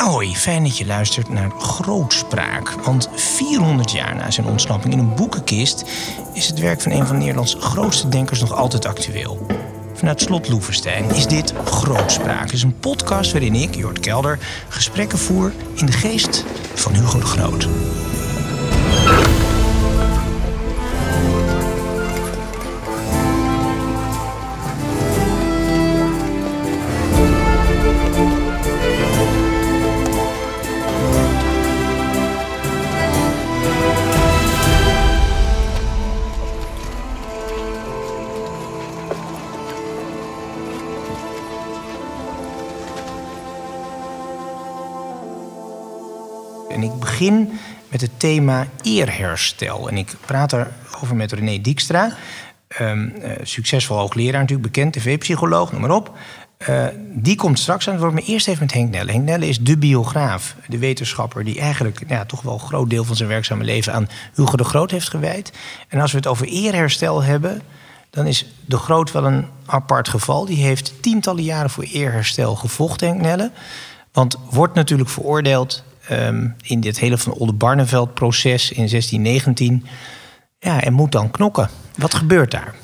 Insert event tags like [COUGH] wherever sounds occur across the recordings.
Hoi, fijn dat je luistert naar Grootspraak. Want 400 jaar na zijn ontsnapping in een boekenkist is het werk van een van Nederlands grootste denkers nog altijd actueel. Vanuit Slot Loevestein is dit Grootspraak. Het is een podcast waarin ik, Jort Kelder, gesprekken voer in de geest van Hugo de Groot. Begin met het thema eerherstel. En ik praat erover met René Dijkstra. Ehm, eh, succesvol hoogleraar natuurlijk, bekend tv-psycholoog, noem maar op. Eh, die komt straks aan het woord, maar eerst even met Henk Nelle. Henk Nelle is de biograaf, de wetenschapper... die eigenlijk nou ja, toch wel een groot deel van zijn werkzame leven... aan Hugo de Groot heeft gewijd. En als we het over eerherstel hebben... dan is de Groot wel een apart geval. Die heeft tientallen jaren voor eerherstel gevochten, Henk Nelle. Want wordt natuurlijk veroordeeld Ehm, in dit hele van Oldenbarneveld-proces in 1619. Ja, en moet dan knokken. Wat gebeurt daar?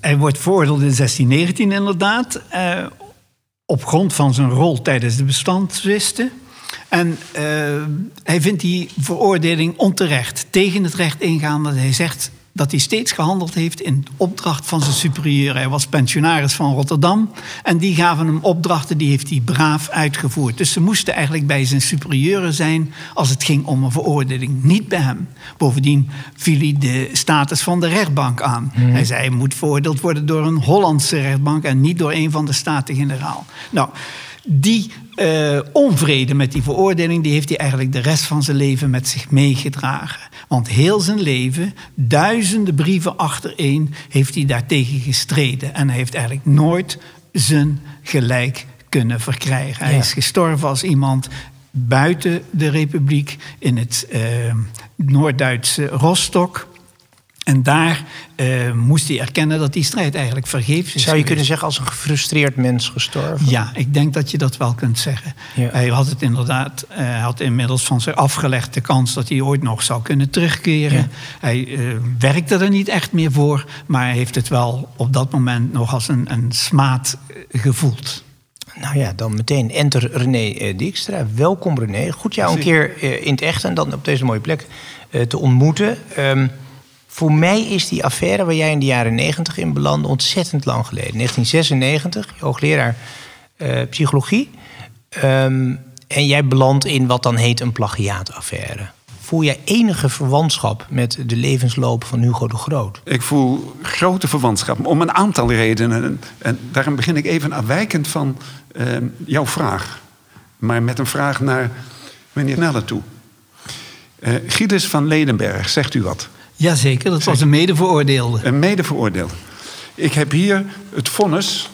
Hij wordt veroordeeld in 1619 inderdaad. Uh, op grond van zijn rol tijdens de bestandwisten. En uh, hij vindt die veroordeling onterecht, tegen het recht ingaan. Dat hij zegt dat hij steeds gehandeld heeft in opdracht van zijn superieur. Hij was pensionaris van Rotterdam en die gaven hem opdrachten, die heeft hij braaf uitgevoerd. Dus ze moesten eigenlijk bij zijn superieuren zijn als het ging om een veroordeling, niet bij hem. Bovendien viel hij de status van de rechtbank aan. Mhm. Hij zei, hij moet veroordeeld worden door een Hollandse rechtbank en niet door een van de Staten-Generaal. Nou, die uh, onvrede met die veroordeling, die heeft hij eigenlijk de rest van zijn leven met zich meegedragen. Want heel zijn leven, duizenden brieven achtereen, heeft hij daartegen gestreden. En hij heeft eigenlijk nooit zijn gelijk kunnen verkrijgen. Hij is gestorven als iemand buiten de republiek in het uh, Noord-Duitse Rostock. En daar uh, moest hij erkennen dat die strijd eigenlijk vergeefs is. Zou je kunnen zeggen als een gefrustreerd mens gestorven? Ja, ik denk dat je dat wel kunt zeggen. Hij had het inderdaad, uh, had inmiddels van zich afgelegd de kans dat hij ooit nog zou kunnen terugkeren. Hij uh, werkte er niet echt meer voor, maar hij heeft het wel op dat moment nog als een, een smaad gevoeld. Nou ja, dan meteen enter René Dijkstra. Welkom René. Goed jou een keer in het echt en dan op deze mooie plek te ontmoeten. Um, voor mij is die affaire waar jij in de jaren 90 in belandde ontzettend lang geleden. 1996, hoogleraar uh, psychologie. Um, en jij belandt in wat dan heet een plagiaataffaire. Voel jij enige verwantschap met de levensloop van Hugo de Groot? Ik voel grote verwantschap om een aantal redenen. En daarom begin ik even afwijkend van uh, jouw vraag. Maar met een vraag naar meneer Nelle toe. Uh, van Ledenberg, zegt u wat? Jazeker, dat was een medeveroordeelde. Een medeveroordeelde. Ik heb hier het vonnis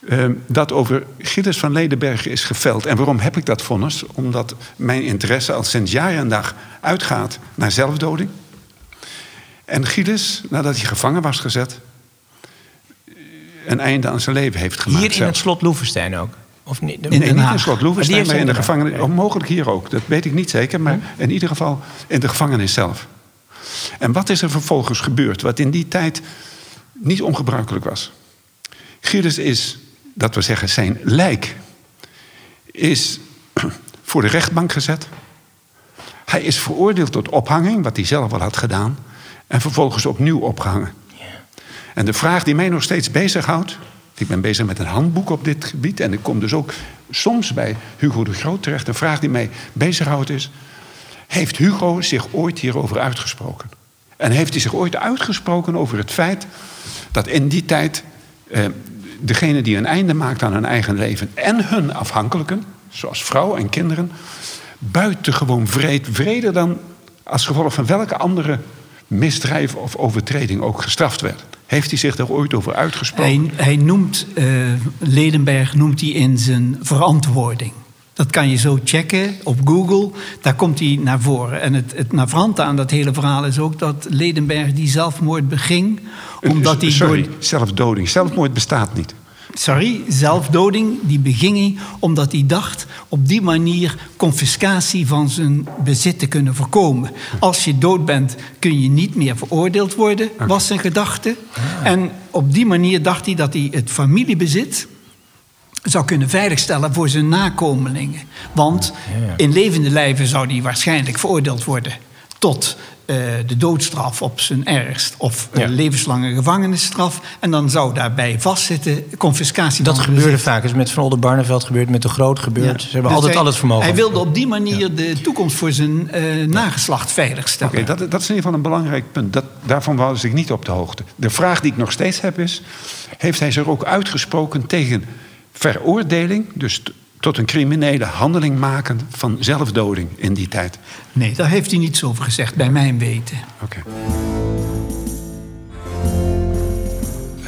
uh, dat over Gilles van Ledenberg is geveld. En waarom heb ik dat vonnis? Omdat mijn interesse al sinds jaar en dag uitgaat naar zelfdoding. En Gilles, nadat hij gevangen was gezet, een einde aan zijn leven heeft gemaakt. Hier in het slot Loevestein ook? Of niet? Nee, niet in slot Loevestein, maar in de gevangenis. Mogelijk hier ook, dat weet ik niet zeker. Maar in ieder geval in de gevangenis zelf. En wat is er vervolgens gebeurd, wat in die tijd niet ongebruikelijk was? Gilles is, dat we zeggen, zijn lijk is [CLEARS THROAT] voor de rechtbank gezet. Hij is veroordeeld tot ophanging, wat hij zelf al had gedaan, en vervolgens opnieuw opgehangen. En de vraag die mij nog steeds bezighoudt, ik ben bezig met een handboek op dit gebied en ik kom dus ook soms bij Hugo de Groot terecht. Een vraag die mij bezighoudt is: heeft Hugo zich ooit hierover uitgesproken? En heeft hij zich ooit uitgesproken over het feit dat in die tijd eh, degene die een einde maakt aan hun eigen leven en hun afhankelijken, zoals vrouw en kinderen, buitengewoon vreed, vreder dan als gevolg van welke andere misdrijf of overtreding ook gestraft werd. Heeft hij zich daar ooit over uitgesproken? Hij, noemt, uh, Ledenberg noemt hij in zijn verantwoording. Dat kan je zo checken op Google. Daar komt hij naar voren. En het, het navrante aan dat hele verhaal is ook dat Ledenberg die zelfmoord beging. Omdat hij Sorry, door... zelfdoding. Zelfmoord bestaat niet. sorry, zelfdoding, die beging hij omdat hij dacht op die manier confiscatie van zijn bezit te kunnen voorkomen. Als je dood bent, kun je niet meer veroordeeld worden, was zijn gedachte. En op die manier dacht hij dat hij het familiebezit zou kunnen veiligstellen voor zijn nakomelingen. Want in levende lijven zou hij waarschijnlijk veroordeeld worden tot uh, de doodstraf op zijn ergst of een levenslange gevangenisstraf. En dan zou daarbij vastzitten confiscatie Dat gebeurde vaak. Dus met Van Oldenbarneveld gebeurd, met de Groot gebeurd. Ze hebben dus altijd al het vermogen. Hij wilde op die manier de toekomst voor zijn uh, nageslacht veiligstellen. Oké, dat, dat is in ieder geval een belangrijk punt. Dat, daarvan was ik niet op de hoogte. De vraag die ik nog steeds heb is... heeft hij zich ook uitgesproken tegen veroordeling... dus tot een criminele handeling maken van zelfdoding in die tijd? Nee, daar heeft hij niets over gezegd, bij mijn weten. Oké.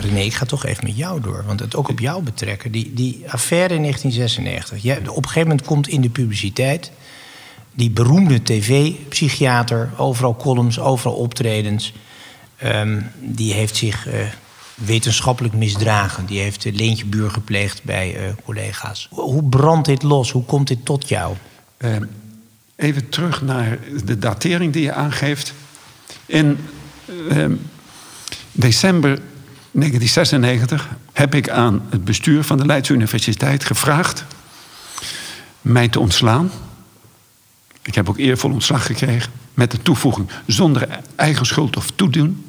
René, ik ga toch even met jou door, want het ook op jou betrekken. Die, die affaire in 1996. Ja, op een gegeven moment komt in de publiciteit die beroemde tv-psychiater, overal columns, overal optredens. Um, die heeft zich uh, wetenschappelijk misdragen. Die heeft leentje buur gepleegd bij uh, collega's. Hoe brandt dit los? Hoe komt dit tot jou? Uh, even terug naar de datering die je aangeeft. In uh, december 1996 heb ik aan het bestuur van de Leidse Universiteit gevraagd mij te ontslaan. Ik heb ook eervol ontslag gekregen met de toevoeging zonder eigen schuld of toedoen.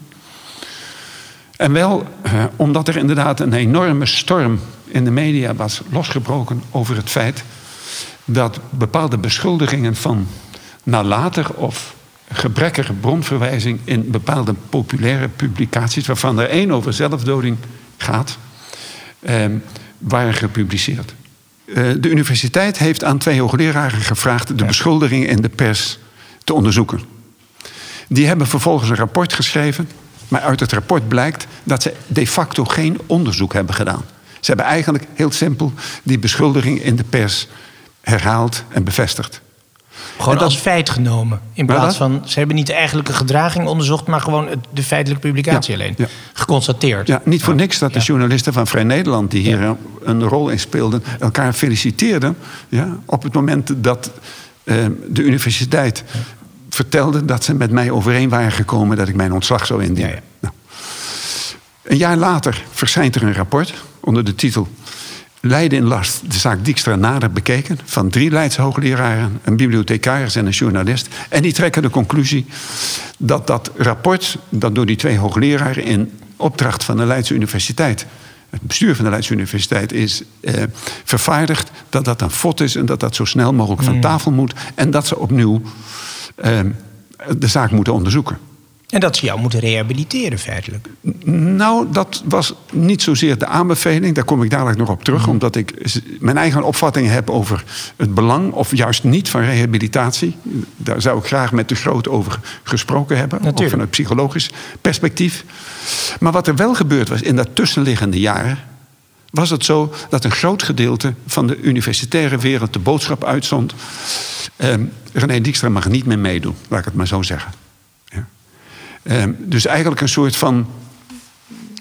En wel eh, omdat er inderdaad een enorme storm in de media was losgebroken over het feit dat bepaalde beschuldigingen van nalatig of gebrekkige bronverwijzing in bepaalde populaire publicaties, waarvan er één over zelfdoding gaat, eh, waren gepubliceerd. Eh, de universiteit heeft aan twee hoogleraren gevraagd de beschuldigingen in de pers te onderzoeken. Die hebben vervolgens een rapport geschreven maar uit het rapport blijkt dat ze de facto geen onderzoek hebben gedaan. Ze hebben eigenlijk heel simpel die beschuldiging in de pers herhaald en bevestigd. Gewoon dat, als feit genomen. In plaats van, ze hebben niet de eigenlijke gedraging onderzocht, maar gewoon de feitelijke publicatie alleen. Geconstateerd. Ja, niet voor niks dat de journalisten van Vrij Nederland, die hier een rol in speelden, elkaar feliciteerden. Ja, op het moment dat uh, de universiteit vertelde dat ze met mij overeen waren gekomen dat ik mijn ontslag zou indienen. Nou. Een jaar later verschijnt er een rapport onder de titel Leiden in last, de zaak Dijkstra nader bekeken. Van drie Leidse hoogleraren, een bibliothecaris en een journalist. En die trekken de conclusie dat dat rapport, dat door die twee hoogleraren in opdracht van de Leidse Universiteit het bestuur van de Leidse Universiteit is eh, vervaardigd, dat dat een fot is en dat dat zo snel mogelijk van mm. tafel moet. En dat ze opnieuw de zaak moeten onderzoeken. En dat ze jou moeten rehabiliteren, feitelijk. Nou, dat was niet zozeer de aanbeveling. Daar kom ik dadelijk nog op terug. Mhm. Omdat ik mijn eigen opvatting heb over het belang, of juist niet, van rehabilitatie. Daar zou ik graag met de Groot over gesproken hebben. Natuurlijk. Of een psychologisch perspectief. Maar wat er wel gebeurd was in dat tussenliggende jaren. Was het zo dat een groot gedeelte van de universitaire wereld de boodschap uitzond. Ehm, René Dijkstra mag niet meer meedoen, laat ik het maar zo zeggen. Ja. Ehm, dus eigenlijk een soort van.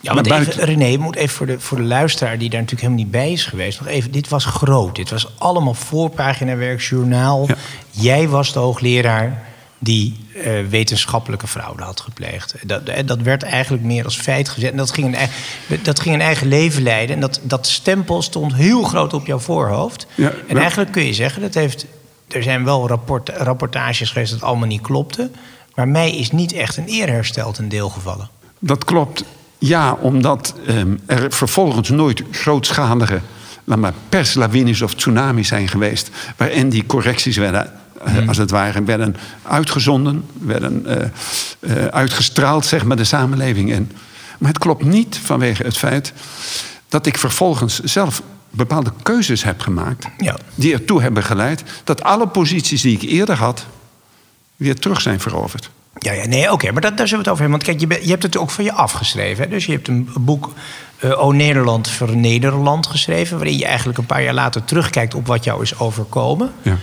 Ja, maar even, René, moet even voor de, voor de luisteraar die daar natuurlijk helemaal niet bij is geweest, nog even. Dit was groot. Dit was allemaal voorpaginawerk, journaal. Jij was de hoogleraar die uh, wetenschappelijke fraude had gepleegd. Dat, eh, dat werd eigenlijk meer als feit gezet. En dat ging een, dat ging een eigen leven leiden. En dat, dat stempel stond heel groot op jouw voorhoofd. Ja, en eigenlijk kun je zeggen, dat heeft er zijn wel rapport, rapportages geweest dat allemaal niet klopte. Maar mij is niet echt een eerherstel ten deel gevallen. Dat klopt. Ja, omdat ehm, er vervolgens nooit grootschalige laat maar, perslawines of tsunamis zijn geweest. waarin die correcties werden, eh, hmm. als het ware, werden uitgezonden, werden uh, uh, uitgestraald, zeg maar, de samenleving in. Maar het klopt niet vanwege het feit dat ik vervolgens zelf bepaalde keuzes heb gemaakt. Ja. die ertoe hebben geleid dat alle posities die ik eerder had. weer terug zijn veroverd. Ja, ja nee, oké, maar dat, daar zullen we het over hebben. Want kijk, je, je hebt het ook van je afgeschreven. Hè? Dus je hebt een boek uh, O Nederland voor Nederland geschreven... waarin je eigenlijk een paar jaar later terugkijkt op wat jou is overkomen. Ja.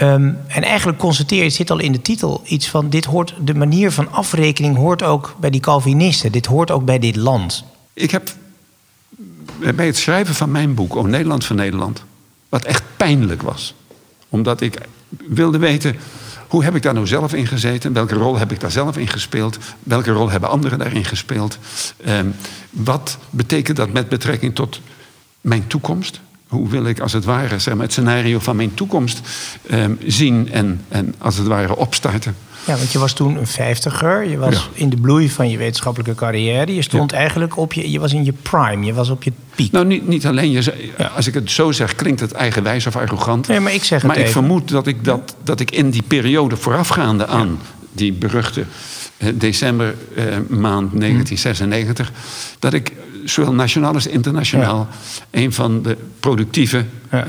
Um, en eigenlijk constateer je, zit al in de titel, iets van... dit hoort, de manier van afrekening hoort ook bij die Calvinisten. Dit hoort ook bij dit land. Ik heb bij het schrijven van mijn boek, O Nederland van Nederland, wat echt pijnlijk was. Omdat ik wilde weten, hoe heb ik daar nou zelf in gezeten? Welke rol heb ik daar zelf in gespeeld? Welke rol hebben anderen daarin gespeeld? Ehm, wat betekent dat met betrekking tot mijn toekomst? Hoe wil ik als het ware zeg maar, het scenario van mijn toekomst ehm, zien en, en als het ware opstarten? Ja, want je was toen een vijftiger. Je was in de bloei van je wetenschappelijke carrière. Je stond eigenlijk op je... Je was in je prime. Je was op je piek. Nou, niet, niet alleen... Je, Als ik het zo zeg, klinkt het eigenwijs of arrogant. Nee, maar ik zeg het Maar ik vermoed dat ik, dat, dat ik in die periode voorafgaande aan... die beruchte eh, decembermaand eh, 1996... dat ik zowel nationaal als internationaal... een van de productieve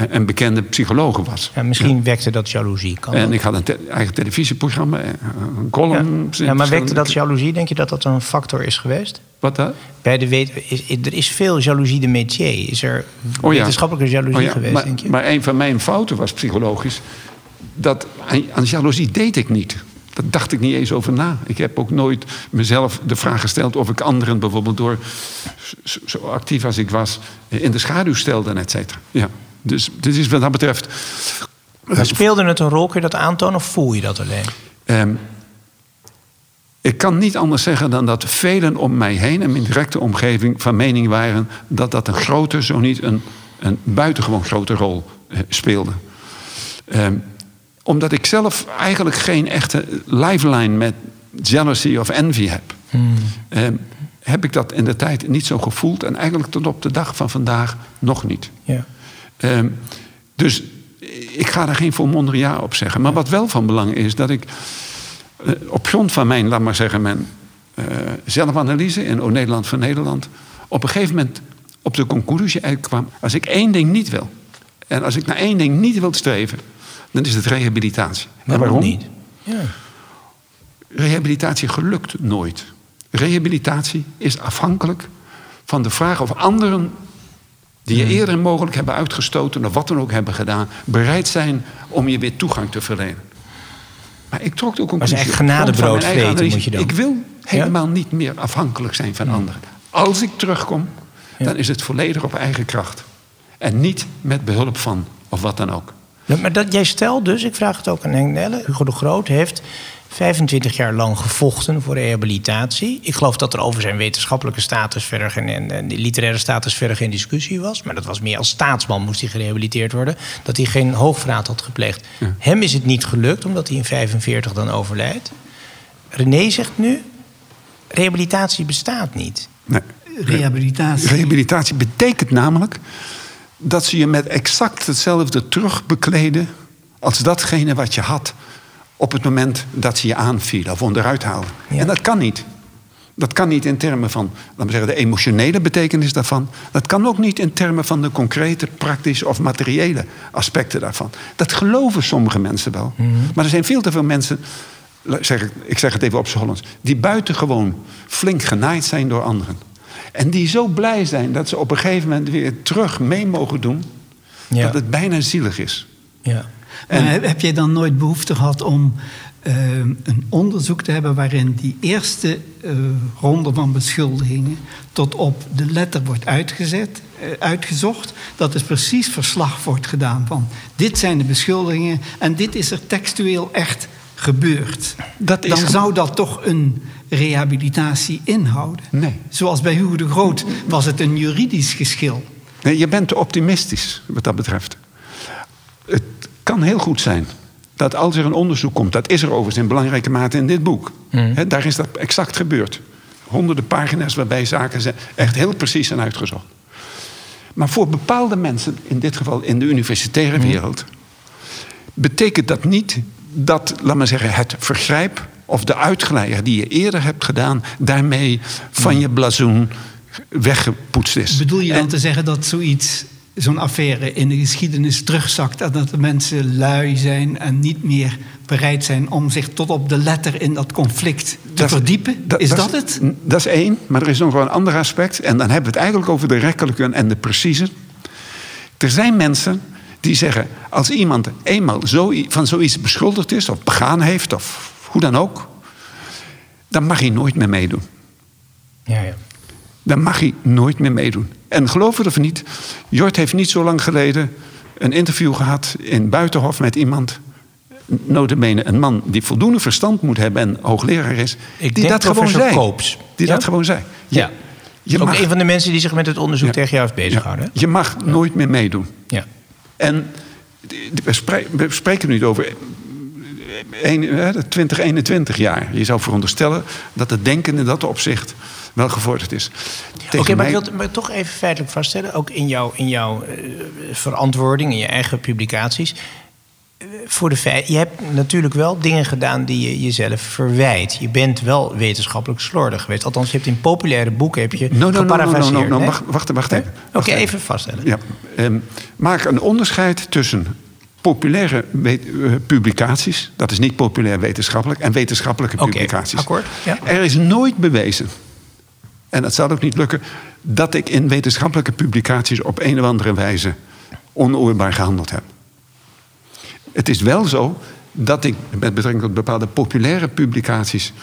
en bekende psychologen was. Ja, misschien wekte dat jaloezie. Kan en ik had een eigen televisieprogramma, eh, een column. Ja. maar wekte dat jaloezie? Denk je dat dat een factor is geweest? Wat dat? Bij de weet, is, er is veel jaloezie de métier. Is er oh wetenschappelijke jaloezie oh geweest, maar, denk je? Maar een van mijn fouten was psychologisch... dat aan jaloezie deed ik niet. Daar dacht ik niet eens over na. Ik heb ook nooit mezelf de vraag gesteld of ik anderen bijvoorbeeld door zo actief als ik was in de schaduw stelde, et cetera. Ja. Dus dit is wat dat betreft. Maar speelde het een rol? Kun je dat aantonen of voel je dat alleen? Um, ik kan niet anders zeggen dan dat velen om mij heen en mijn directe omgeving van mening waren dat dat een grote, zo niet een, een buitengewoon grote rol eh, speelde. Um, omdat ik zelf eigenlijk geen echte lifeline met jealousy of envy heb. Hmm. Ehm, heb ik dat in de tijd niet zo gevoeld. En eigenlijk tot op de dag van vandaag nog niet. Ja. Ehm, dus ik ga daar geen volmondig ja op zeggen. Maar wat wel van belang is, dat ik uh, op grond van mijn, laat maar zeggen, mijn uh, zelfanalyse in O Nederland van Nederland, op een gegeven moment op de conclusie uitkwam: als ik één ding niet wil, en als ik naar één ding niet wil streven, dan is het rehabilitatie. Maar waarom niet? Ja. Rehabilitatie gelukt nooit. Rehabilitatie is afhankelijk van de vraag of anderen die je eerder mogelijk hebben uitgestoten of wat dan ook hebben gedaan, bereid zijn om je weer toegang te verlenen. Maar ik trok ook een conclusie. Maar echt genadebrood vreten moet je dan. Ik wil helemaal niet meer afhankelijk zijn van anderen. Als ik terugkom, dan is het volledig op eigen kracht. En niet met behulp van of wat dan ook. Maar dat, jij stelt dus, ik vraag het ook aan Henk Nelle... Hugo de Groot heeft 25 jaar lang gevochten voor rehabilitatie. Ik geloof dat er over zijn wetenschappelijke status verder geen, en de literaire status verder geen discussie was. Maar dat was meer als staatsman moest hij gerehabiliteerd worden. Dat hij geen hoogverraad had gepleegd. Hem is het niet gelukt, omdat hij in 45 dan overlijdt. René zegt nu, rehabilitatie bestaat niet. Nee. Rehabilitatie. Rehabilitatie betekent namelijk dat ze je met exact hetzelfde terugbekleden als datgene wat je had op het moment dat ze je aanvielen of onderuit haalden. En dat kan niet. Dat kan niet in termen van laten we zeggen, de emotionele betekenis daarvan. Dat kan ook niet in termen van de concrete, praktische of materiële aspecten daarvan. Dat geloven sommige mensen wel. Mhm. Maar er zijn veel te veel mensen, zeg ik, ik zeg het even op z'n Hollands, die buitengewoon flink genaaid zijn door anderen. En die zo blij zijn dat ze op een gegeven moment weer terug mee mogen doen. Dat het bijna zielig is. Ja. En, heb jij dan nooit behoefte gehad om uh, een onderzoek te hebben waarin die eerste uh, ronde van beschuldigingen tot op de letter wordt uitgezet, uh, uitgezocht? Dat is precies verslag wordt gedaan van dit zijn de beschuldigingen en dit is er textueel echt gebeurd. Dat is dan zou dat toch een rehabilitatie inhouden. Nee. Zoals bij Hugo de Groot was het een juridisch geschil. Nee, je bent te optimistisch wat dat betreft. Het kan heel goed zijn dat als er een onderzoek komt, dat is er overigens in belangrijke mate in dit boek. Mm. daar is dat exact gebeurd. Honderden pagina's waarbij zaken zijn echt heel precies zijn uitgezocht. Maar voor bepaalde mensen, in dit geval in de universitaire mhm. wereld, betekent dat niet dat, laat maar zeggen, het vergrijp of de uitglijder die je eerder hebt gedaan, daarmee van je blazoen weggepoetst is. Bedoel je dan te zeggen dat zoiets, zo'n affaire in de geschiedenis terugzakt en dat de mensen lui zijn en niet meer bereid zijn om zich tot op de letter in dat conflict te verdiepen? is dat, het? Dat is één, maar er is nog wel een ander aspect. En dan hebben we het eigenlijk over de rekkelijke en de precieze. Er zijn mensen die zeggen: als iemand eenmaal zo, van zoiets beschuldigd is, of begaan heeft, of hoe dan ook, dan mag hij nooit meer meedoen. Ja, ja. dan mag hij nooit meer meedoen. En geloof het of niet, Jort heeft niet zo lang geleden een interview gehad in Buitenhof met iemand. Notabene een man die voldoende verstand moet hebben en hoogleraar is. Ik die dat gewoon zei. Koops. Die dat gewoon zei. Ja. Je ook mag, een van de mensen die zich met het onderzoek tegen jou heeft bezighouden. Je mag nooit meer meedoen. Ja. En we spreken nu over 2021 jaar. Je zou veronderstellen dat het denken in dat opzicht wel gevorderd is. Oké, maar ik wil het toch even feitelijk vaststellen. Ook in jouw, in jouw uh, verantwoording, in je eigen publicaties. Voor de feit, je hebt natuurlijk wel dingen gedaan die je jezelf verwijt. Je bent wel wetenschappelijk slordig geweest. Althans, je hebt in populaire boeken heb je no, no, geparafraseerd. No, no, no, no, Wacht, wacht, wacht even. Oké, even vaststellen. Ja, um, maak een onderscheid tussen populaire eh, publicaties, dat is niet populair wetenschappelijk, en wetenschappelijke publicaties. Akkoord, ja. Er is nooit bewezen, en dat zal ook niet lukken, dat ik in wetenschappelijke publicaties op een of andere wijze onoorbaar gehandeld heb. Het is wel zo dat ik met betrekking tot bepaalde populaire publicaties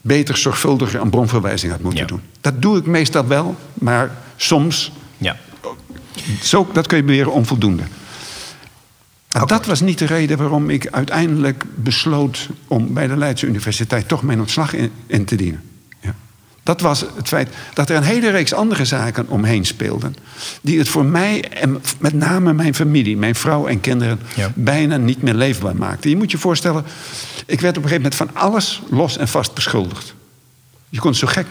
beter zorgvuldiger aan bronverwijzing had moeten ja. doen. Dat doe ik meestal wel, maar soms. Ja. Zo, dat kun je beweren onvoldoende. Dat was niet de reden waarom ik uiteindelijk besloot om bij de Leidse Universiteit toch mijn ontslag in, in te dienen. Dat was het feit dat er een hele reeks andere zaken omheen speelden. Die het voor mij en met name mijn familie, mijn vrouw en kinderen, bijna niet meer leefbaar maakten. Je moet je voorstellen, ik werd op een gegeven moment van alles los en vast beschuldigd. Je kon het zo gek,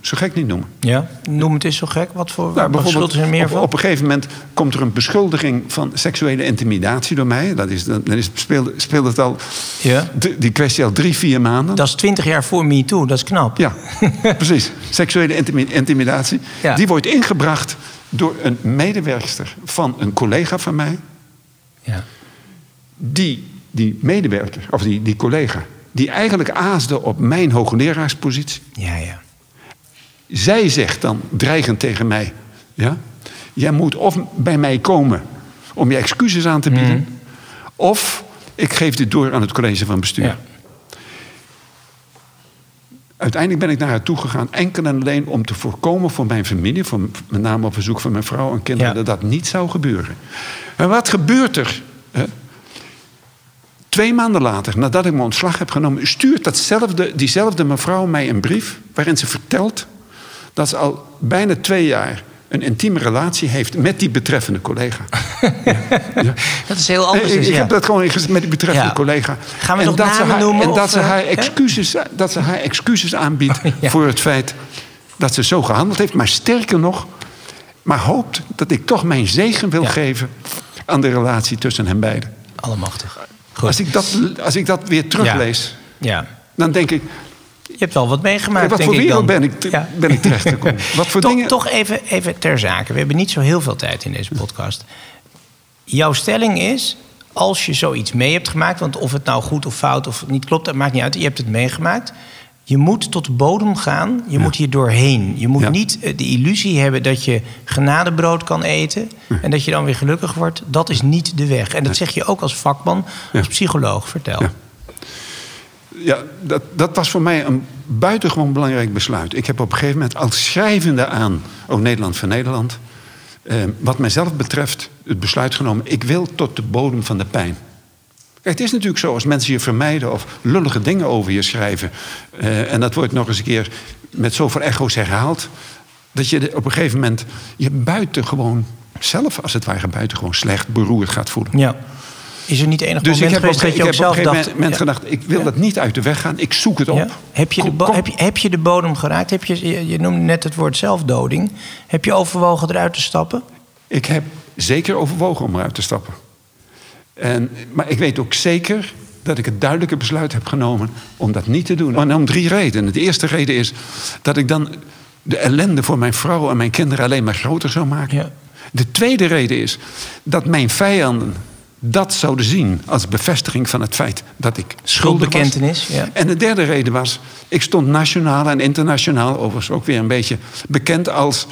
zo gek niet noemen. Ja, noem het eens zo gek. Wat voor nou, bijvoorbeeld, is er meer van? Op een gegeven moment komt er een beschuldiging van seksuele intimidatie door mij. Dat is, dan is, speelt, speelt het al, ja. die kwestie al drie, vier maanden. Dat is twintig jaar voor me toe, dat is knap. Ja, [LAUGHS] precies. Seksuele intimidatie. Ja. Die wordt ingebracht door een medewerkster van een collega van mij. Ja. Die, die medewerker, of die, die collega, die eigenlijk aasde op mijn hoogleraarspositie. Ja, ja. Zij zegt dan dreigend tegen mij: ja, Jij moet of bij mij komen om je excuses aan te bieden, mhm. of ik geef dit door aan het college van bestuur. Ja. Uiteindelijk ben ik naar haar toe gegaan, enkel en alleen om te voorkomen voor mijn familie, voor, met name op verzoek van mijn vrouw en kinderen, dat dat niet zou gebeuren. En wat gebeurt er? Twee maanden later, nadat ik mijn ontslag heb genomen, stuurt datzelfde, diezelfde mevrouw mij een brief waarin ze vertelt dat ze al bijna twee jaar een intieme relatie heeft met die betreffende collega. [LAUGHS] ja. Dat is heel anders. Ik, ik heb dat gewoon met die betreffende collega. Gaan we en nog dat namen haar, noemen? En dat, ze haar excuses, dat ze haar excuses aanbiedt [LAUGHS] voor het feit dat ze zo gehandeld heeft. Maar sterker nog, maar hoopt dat ik toch mijn zegen wil geven aan de relatie tussen hen beiden. Allemachtig. Als ik, dat, als ik dat weer teruglees, ja. dan denk ik. Je hebt wel wat meegemaakt. wat voor wereld ben ik, ja. ben ik terechtgekomen? [LAUGHS] wat voor toch, dingen. Toch even, even ter zake. We hebben niet zo heel veel tijd in deze podcast. Jouw stelling is. Als je zoiets mee hebt gemaakt, want of het nou goed of fout of niet klopt, dat maakt niet uit. Je hebt het meegemaakt. Je moet tot de bodem gaan. Je moet hier doorheen. Je moet niet eh, de illusie hebben dat je genadebrood kan eten. En dat je dan weer gelukkig wordt. Dat is niet de weg. En dat zeg je ook als vakman, als psycholoog. Vertel. Ja, dat, dat was voor mij een buitengewoon belangrijk besluit. Ik heb op een gegeven moment als schrijvende aan ook Nederland voor Nederland... Eh, wat mijzelf betreft het besluit genomen... ik wil tot de bodem van de pijn. Kijk, het is natuurlijk zo, als mensen je vermijden of lullige dingen over je schrijven. Uh, en dat wordt nog eens een keer met zoveel echo's herhaald. Dat je op een gegeven moment je buitengewoon zelf, als het ware, buitengewoon slecht beroerd gaat voelen. Ja. Is er niet enig dus moment ik heb geweest dat je ik ook zelf op een dacht... moment gedacht, ik wil dat niet uit de weg gaan. Ik zoek het op. Ja. Heb, je kom, heb, je, heb je de bodem geraakt? Heb je, je, je noemde net het woord zelfdoding. Heb je overwogen eruit te stappen? Ik heb zeker overwogen om eruit te stappen. En, maar ik weet ook zeker dat ik het duidelijke besluit heb genomen om dat niet te doen. En om drie redenen. De eerste reden is dat ik dan de ellende voor mijn vrouw en mijn kinderen alleen maar groter zou maken. Ja. De tweede reden is dat mijn vijanden dat zouden zien als bevestiging van het feit dat ik schuldig was. Ja. En de derde reden was, ik stond nationaal en internationaal overigens ook weer een beetje bekend als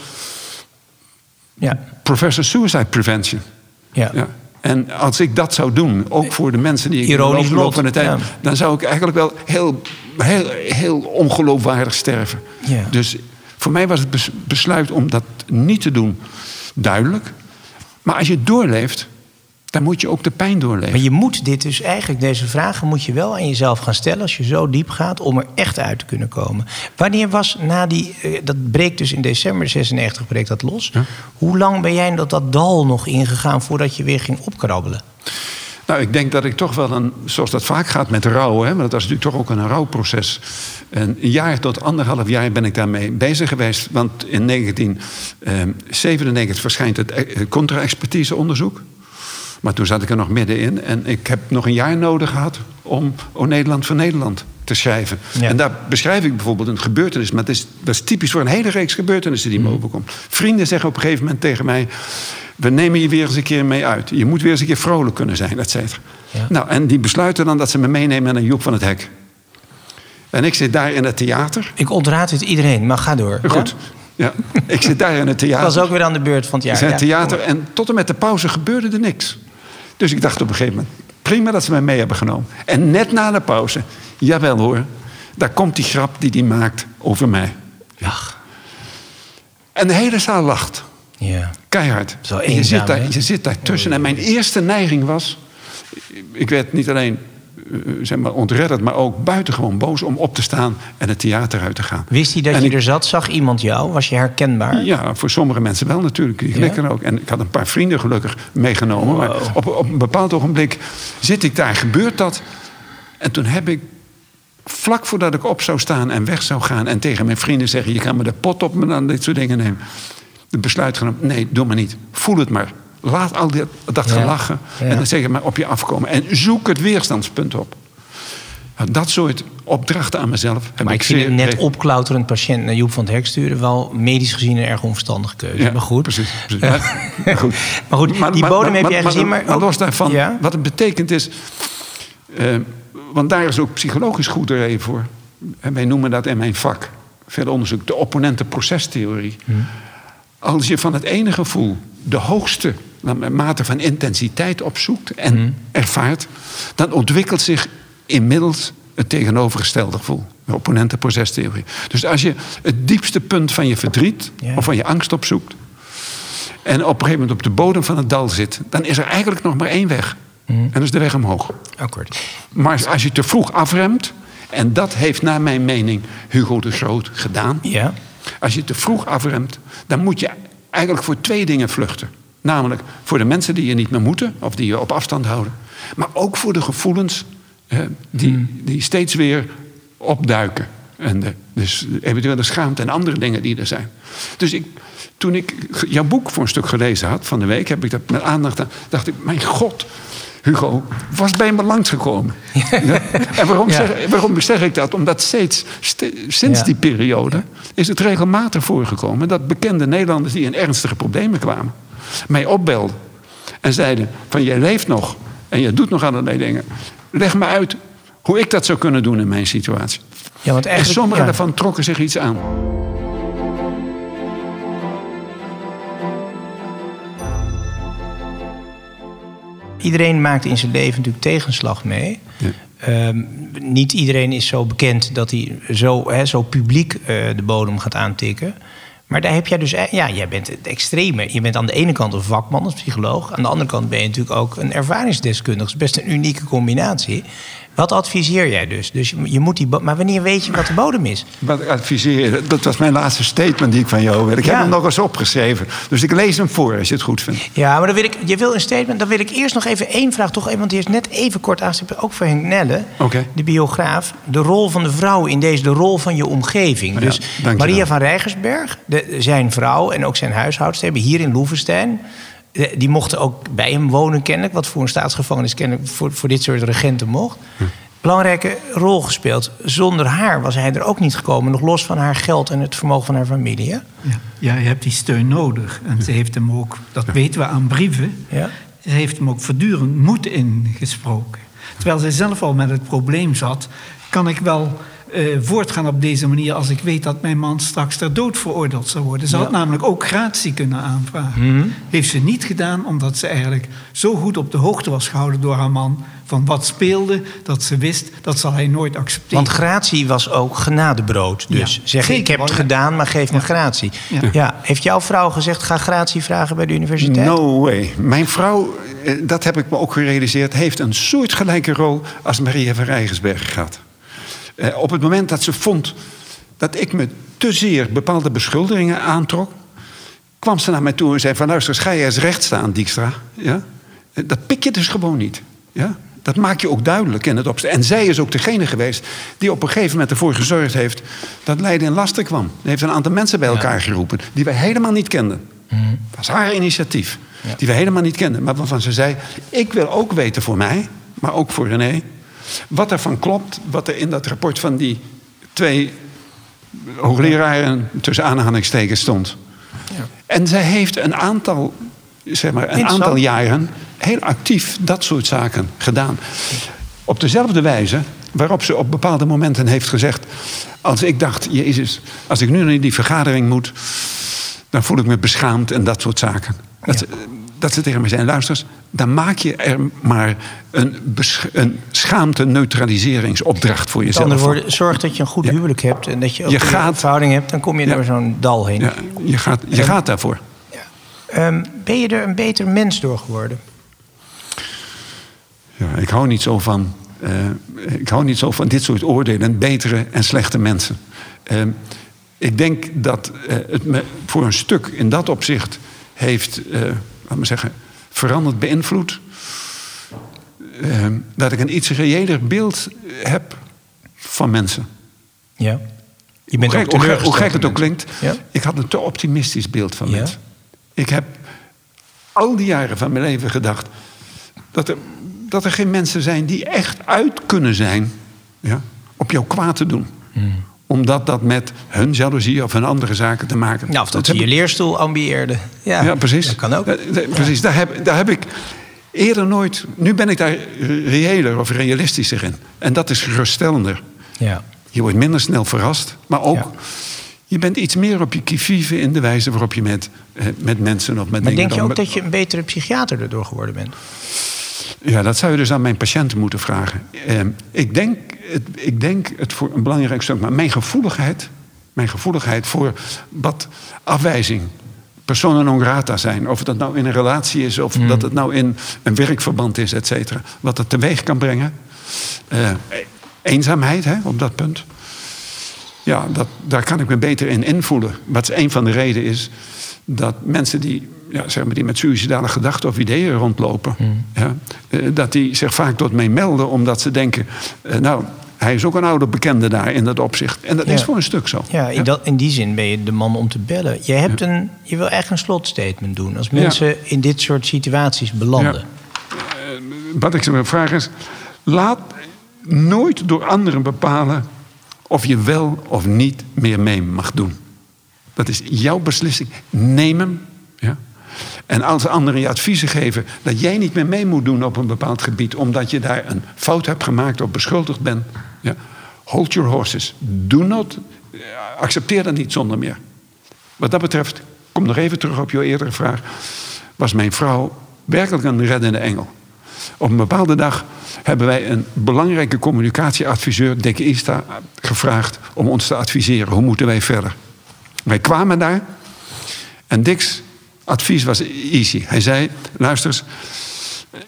ja. professor suicide prevention. Ja. ja. En als ik dat zou doen, ook voor de mensen die ik Ironisch de loop van de tijd... dan zou ik eigenlijk wel heel, heel, heel ongeloofwaardig sterven. Ja. Dus Voor mij was het besluit om dat niet te doen duidelijk. Maar als je doorleeft, dan moet je ook de pijn doorleven. Maar je moet dit dus eigenlijk, deze vragen moet je wel aan jezelf gaan stellen als je zo diep gaat om er echt uit te kunnen komen. Wanneer was na die, eh, dat breekt dus in december 96 breekt dat los. Hoe lang ben jij in dat, dat dal nog ingegaan voordat je weer ging opkrabbelen? Nou, ik denk dat ik toch wel een, zoals dat vaak gaat met rouw, hè, want dat is natuurlijk toch ook een rouwproces. een jaar tot anderhalf jaar ben ik daarmee bezig geweest. Want in 1997 verschijnt het eh, contra-expertiseonderzoek. Maar toen zat ik er nog middenin. En ik heb nog een jaar nodig gehad om O Nederland voor Nederland te schrijven. En daar beschrijf ik bijvoorbeeld een gebeurtenis. Maar dat is, dat is typisch voor een hele reeks gebeurtenissen die me mm. overkomt. Vrienden zeggen op een gegeven moment tegen mij... we nemen je weer eens een keer mee uit. Je moet weer eens een keer vrolijk kunnen zijn, et cetera. Ja. Nou, en die besluiten dan dat ze me meenemen naar Joep van het Hek. En ik zit daar in het theater. Ik ontraad het iedereen, maar ga door. Goed. Ja? ik zit daar in het [LAUGHS] theater. Dat was ook weer aan de beurt van het jaar. Ik het theater en tot en met de pauze gebeurde er niks. Dus ik dacht op een gegeven moment, prima dat ze mij mee hebben genomen. En net na de pauze, jawel hoor, daar komt die grap die hij maakt over mij. Ach. En de hele zaal lacht. Ja. Keihard. Zo eenzaam, je, zit daar, je zit daar tussen. En mijn eerste neiging was... Ik werd niet alleen zeg maar, ontredderd, maar ook buitengewoon boos om op te staan en het theater uit te gaan. Wist hij dat je er zat? Zag iemand jou? Was je herkenbaar? Ja, voor sommige mensen wel natuurlijk. Die ja? ook. En ik had een paar vrienden gelukkig meegenomen. Maar op, op een bepaald ogenblik zit ik daar, gebeurt dat. En toen heb ik vlak voordat ik op zou staan en weg zou gaan... en tegen mijn vrienden zeggen... je kan me de pot op me dan dit soort dingen nemen. De besluit genomen, nee, doe maar niet. Voel het maar. Laat al dat, gelachen en dan zeg maar op je afkomen. En zoek het weerstandspunt op. Dat soort opdrachten aan mezelf. Heb maar ik, vind een net opklauterend patiënt naar Joep van het Hek sturen... wel medisch gezien een erg onverstandige keuze. maar goed. Precies. precies. [LAUGHS] maar, goed. maar goed, die bodem heb jij gezien. Maar, maar los daarvan, wat het betekent is... Uh, want daar is ook psychologisch goed reden voor. En wij noemen dat in mijn vak, verder onderzoek, de opponentenprocestheorie. Hmm. Als je van het ene gevoel de hoogste mate van intensiteit opzoekt en hmm. ervaart, dan ontwikkelt zich inmiddels het tegenovergestelde gevoel. De opponentenprocestheorie. Dus als je het diepste punt van je verdriet of van je angst opzoekt. en op een gegeven moment op de bodem van het dal zit, dan is er eigenlijk nog maar één weg. Mhm. En dat is de weg omhoog. Akkoord. Maar als je te vroeg afremt, en dat heeft naar mijn mening Hugo de Groot gedaan. Ja. Als je te vroeg afremt, dan moet je eigenlijk voor twee dingen vluchten. Namelijk voor de mensen die je niet meer moeten, of die je op afstand houden. Maar ook voor de gevoelens die, mhm. die steeds weer opduiken. En de, dus eventueel de schaamte en andere dingen die er zijn. Dus ik, toen ik jouw boek voor een stuk gelezen had van de week, heb ik dat met aandacht aan. dacht ik, mijn god, Hugo was bij me langsgekomen. [LAUGHS] Ja. En waarom, zeg, waarom, zeg, ik dat? Omdat steeds, sinds die periode is het regelmatig voorgekomen dat bekende Nederlanders die in ernstige problemen kwamen, mij opbelden en zeiden: van jij leeft nog en je doet nog allerlei dingen. Leg me uit hoe ik dat zou kunnen doen in mijn situatie. Ja, want en sommigen daarvan trokken zich iets aan. Iedereen maakt in zijn leven natuurlijk tegenslag mee. Ja. Ehm, niet iedereen is zo bekend dat hij zo, he, zo publiek uh, de bodem gaat aantikken. Maar daar heb jij dus, e- ja, jij bent het extreme. Je bent aan de ene kant een vakman als psycholoog. Aan de andere kant ben je natuurlijk ook een ervaringsdeskundige. Dat is best een unieke combinatie. Wat adviseer jij dus? dus je moet die maar wanneer weet je wat de bodem is? Wat ik adviseer, dat was mijn laatste statement die ik van jou wil. Ik heb hem nog eens opgeschreven. Dus ik lees hem voor als je het goed vindt. Ja, maar dan wil ik, je wil een statement. Dan wil ik eerst nog even één vraag. Toch want die is net even kort aanstippen. Ook voor Henk Nelle, de biograaf. De rol van de vrouw in deze, de rol van je omgeving. dus Maria van Rijgersberg, de, zijn vrouw en ook zijn huishoudster... hebben hier in Loevestein die mochten ook bij hem wonen, kennelijk. Wat voor een staatsgevangenis kennelijk voor, voor dit soort regenten mocht. Hm. Belangrijke rol gespeeld. Zonder haar was hij er ook niet gekomen. Nog los van haar geld en het vermogen van haar familie. Ja, ja je hebt die steun nodig. En ze heeft hem ook, dat weten we aan brieven. Ja. Ze heeft hem ook voortdurend moed ingesproken. Terwijl zij zelf al met het probleem zat, kan ik wel uh, voortgaan op deze manier als ik weet dat mijn man straks ter dood veroordeeld zou worden. Ze had namelijk ook gratie kunnen aanvragen. Mhm. Heeft ze niet gedaan omdat ze eigenlijk zo goed op de hoogte was gehouden door haar man van wat speelde, dat ze wist, dat zal hij nooit accepteren. Want gratie was ook genadebrood. Dus ja. zeg ik heb het gedaan, maar geef me gratie. Ja. Heeft jouw vrouw gezegd, ga gratie vragen bij de universiteit? No way. Mijn vrouw, eh, dat heb ik me ook gerealiseerd, heeft een soortgelijke rol als Maria van Rijgensberg gehad. Eh, op het moment dat ze vond dat ik me te zeer bepaalde beschuldigingen aantrok, kwam ze naar mij toe en zei van luister, ga je eens recht staan, Dijkstra. Ja? Eh, dat pik je dus gewoon niet. Ja? Dat maak je ook duidelijk in het opstel. En zij is ook degene geweest die op een gegeven moment ervoor gezorgd heeft dat Leiden in lasten kwam. Die heeft een aantal mensen bij elkaar geroepen die wij helemaal niet kenden. Mhm. Dat was haar initiatief. Die we helemaal niet kenden. Maar waarvan ze zei: Ik wil ook weten voor mij, maar ook voor René. Wat er van klopt, wat er in dat rapport van die twee hoogleraren tussen aanhalingstekens stond. Ja. En zij heeft een aantal, zeg maar, een aantal jaren heel actief dat soort zaken gedaan. Op dezelfde wijze waarop ze op bepaalde momenten heeft gezegd: Als ik dacht, Jezus, als ik nu naar die vergadering moet, dan voel ik me beschaamd en dat soort zaken. Dat, dat ze tegen mij zijn: luister, dan maak je er maar een, een schaamte-neutraliseringsopdracht voor jezelf. Dan zorg dat je een goed huwelijk hebt en dat je ook je een verhouding hebt, dan kom je door zo'n dal heen. Ja, je gaat, je gaat daarvoor. Um, ben je er een beter mens door geworden? Ja, ik hou niet zo van. Uh, ik hou niet zo van dit soort oordelen, betere en slechte mensen. Uh, ik denk dat uh, het me voor een stuk in dat opzicht heeft, laat me zeggen, veranderd, beïnvloed. dat ik een iets reëler beeld heb van mensen. Ja. Je bent hoe, gek, hoe, hoe gek het ook klinkt, ja? ik had een te optimistisch beeld van ja? mensen. Ik heb al die jaren van mijn leven gedacht dat er dat er geen mensen zijn die echt uit kunnen zijn ja, op jouw kwaad te doen. Hmm. Omdat dat met hun jaloezie of hun andere zaken te maken heeft. Nou, of dat, ze je leerstoel ambieerde. Ja, ja, precies. Dat kan ook. precies, daar, heb, daar heb ik eerder nooit... Nu ben ik daar reëler of realistischer in. En dat is geruststellender. Ja. Je wordt minder snel verrast, maar ook... Je bent iets meer op je kivive in de wijze waarop je met, eh, met mensen of met maar dingen... denk je ook dat je een betere psychiater erdoor geworden bent? Ja, dat zou je dus aan mijn patiënten moeten vragen. Eh, ik, denk, het, ik denk het voor een belangrijk stuk, maar mijn gevoeligheid, mijn gevoeligheid voor wat afwijzing, persona non grata zijn. Of dat nou in een relatie is, of hmm. dat het nou in een werkverband is, et cetera. Wat het teweeg kan brengen. Uh, eenzaamheid hè, op dat punt. Ja, dat, daar kan ik me beter in invoelen. Wat een van de redenen is dat mensen die ja, zeg maar, die met suïcidale gedachten of ideeën rondlopen, hmm. ja, eh, dat die zich vaak tot mij melden omdat ze denken, eh, nou, hij is ook een oude bekende daar in dat opzicht. En dat is voor een stuk zo. Ja, in, Dat, in die zin ben je de man om te bellen. Je, hebt een, je wil echt een slotstatement doen als mensen in dit soort situaties belanden. Uh, wat ik ze vraag is, laat nooit door anderen bepalen of je wel of niet meer mee mag doen. Dat is jouw beslissing. Neem hem. Ja? En als anderen je adviezen geven dat jij niet meer mee moet doen op een bepaald gebied, omdat je daar een fout hebt gemaakt of beschuldigd bent, ja, hold your horses. Do not, accepteer dat niet zonder meer. Wat dat betreft, kom nog even terug op je eerdere vraag, was mijn vrouw werkelijk een reddende engel. Op een bepaalde dag hebben wij een belangrijke communicatieadviseur, Dick Ista, gevraagd om ons te adviseren. Hoe moeten wij verder? Wij kwamen daar en Dick's advies was easy. Hij zei: luister,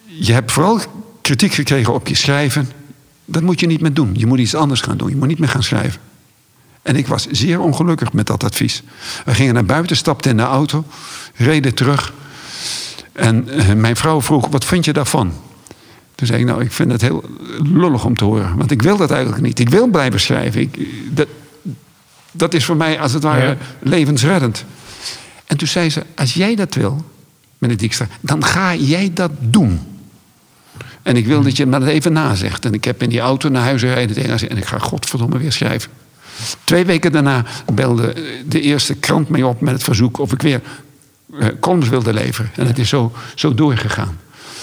je hebt vooral kritiek gekregen op je schrijven. Dat moet je niet meer doen. Je moet iets anders gaan doen. Je moet niet meer gaan schrijven. En ik was zeer ongelukkig met dat advies. We gingen naar buiten, stapten in de auto, reden terug. En eh, mijn vrouw vroeg: Wat vind je daarvan? Toen zei ik: Nou, ik vind het heel lullig om te horen. Want ik wil dat eigenlijk niet. Ik wil blijven schrijven. Ik, dat, dat is voor mij als het ware levensreddend. En toen zei ze, als jij dat wil, meneer Dijkstra, dan ga jij dat doen. En ik wil dat je dat even nazegt. En ik heb in die auto naar huis gereden en ik ga godverdomme weer schrijven. Twee weken daarna belde de eerste krant mij op met het verzoek of ik weer uh, columns wilde leveren. En het is zo, zo doorgegaan.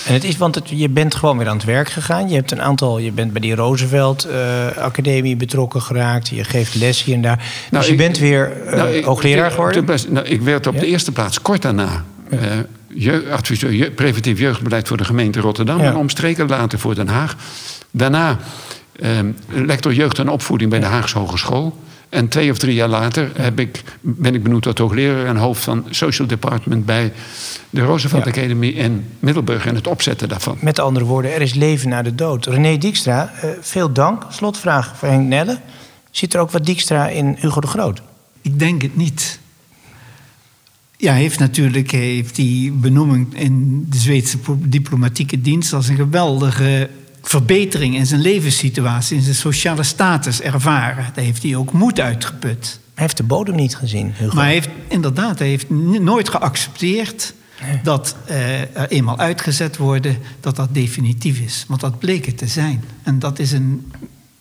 En het is, want het, je bent gewoon weer aan het werk gegaan. Je hebt een aantal, je bent bij die Roosevelt uh, Academie betrokken geraakt. Je geeft les hier en daar. Nou, dus je bent weer uh, nou, hoogleraar geworden? nou, ik werd op de eerste plaats kort daarna uh, adviseur preventief jeugdbeleid voor de gemeente Rotterdam. En omstreken later voor Den Haag. Daarna ehm, lector jeugd en opvoeding bij de Haagse Hogeschool. En twee of drie jaar later heb ik, ben ik benoemd tot hoogleraar en hoofd van Social Department bij de Roosevelt Academy in Middelburg en het opzetten daarvan. Met andere woorden, er is leven na de dood. René Dijkstra, uh, veel dank. Slotvraag voor Henk Nelle. Zit er ook wat Dijkstra in Hugo de Groot? Ik denk het niet. Ja, hij heeft natuurlijk heeft die benoeming in de Zweedse diplomatieke dienst als een geweldige verbetering in zijn levenssituatie, in zijn sociale status ervaren. Daar heeft hij ook moed uitgeput. Hij heeft de bodem niet gezien. Hugo. Maar hij heeft inderdaad, hij heeft nooit geaccepteerd dat uh, er eenmaal uitgezet worden, dat dat definitief is. Want dat bleek het te zijn. En dat is een.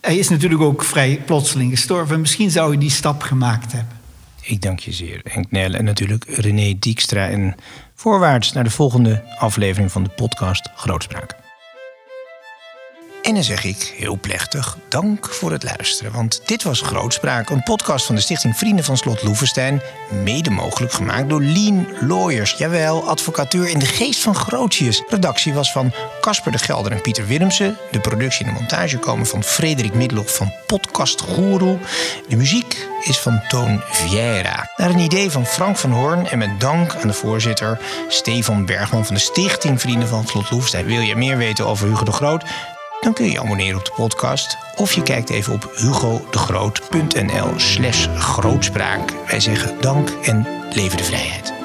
Hij is natuurlijk ook vrij plotseling gestorven. Misschien zou hij die stap gemaakt hebben. Ik dank je zeer, Henk Nel en natuurlijk René Dijkstra. En voorwaarts naar de volgende aflevering van de podcast Grootspraak. En dan zeg ik heel plechtig dank voor het luisteren. Want dit was Grootspraak, een podcast van de Stichting Vrienden van Slot Loevestein. Mede mogelijk gemaakt door Lean Lawyers. Jawel, advocatuur in de geest van Grootjes. Redactie was van Casper de Gelder en Pieter Willemsen. De productie en de montage komen van Frederik Middelhoff van Podcast Guru. De muziek is van Toon Vieira. Naar een idee van Frank van Hoorn en met dank aan de voorzitter Stefan Bergman van de Stichting Vrienden van Slot Loevestein. Wil je meer weten over Hugo de Groot? Dan kun je abonneren op de podcast. Of je kijkt even op hugodegroot.nl slash grootspraak. Wij zeggen dank en leven de vrijheid.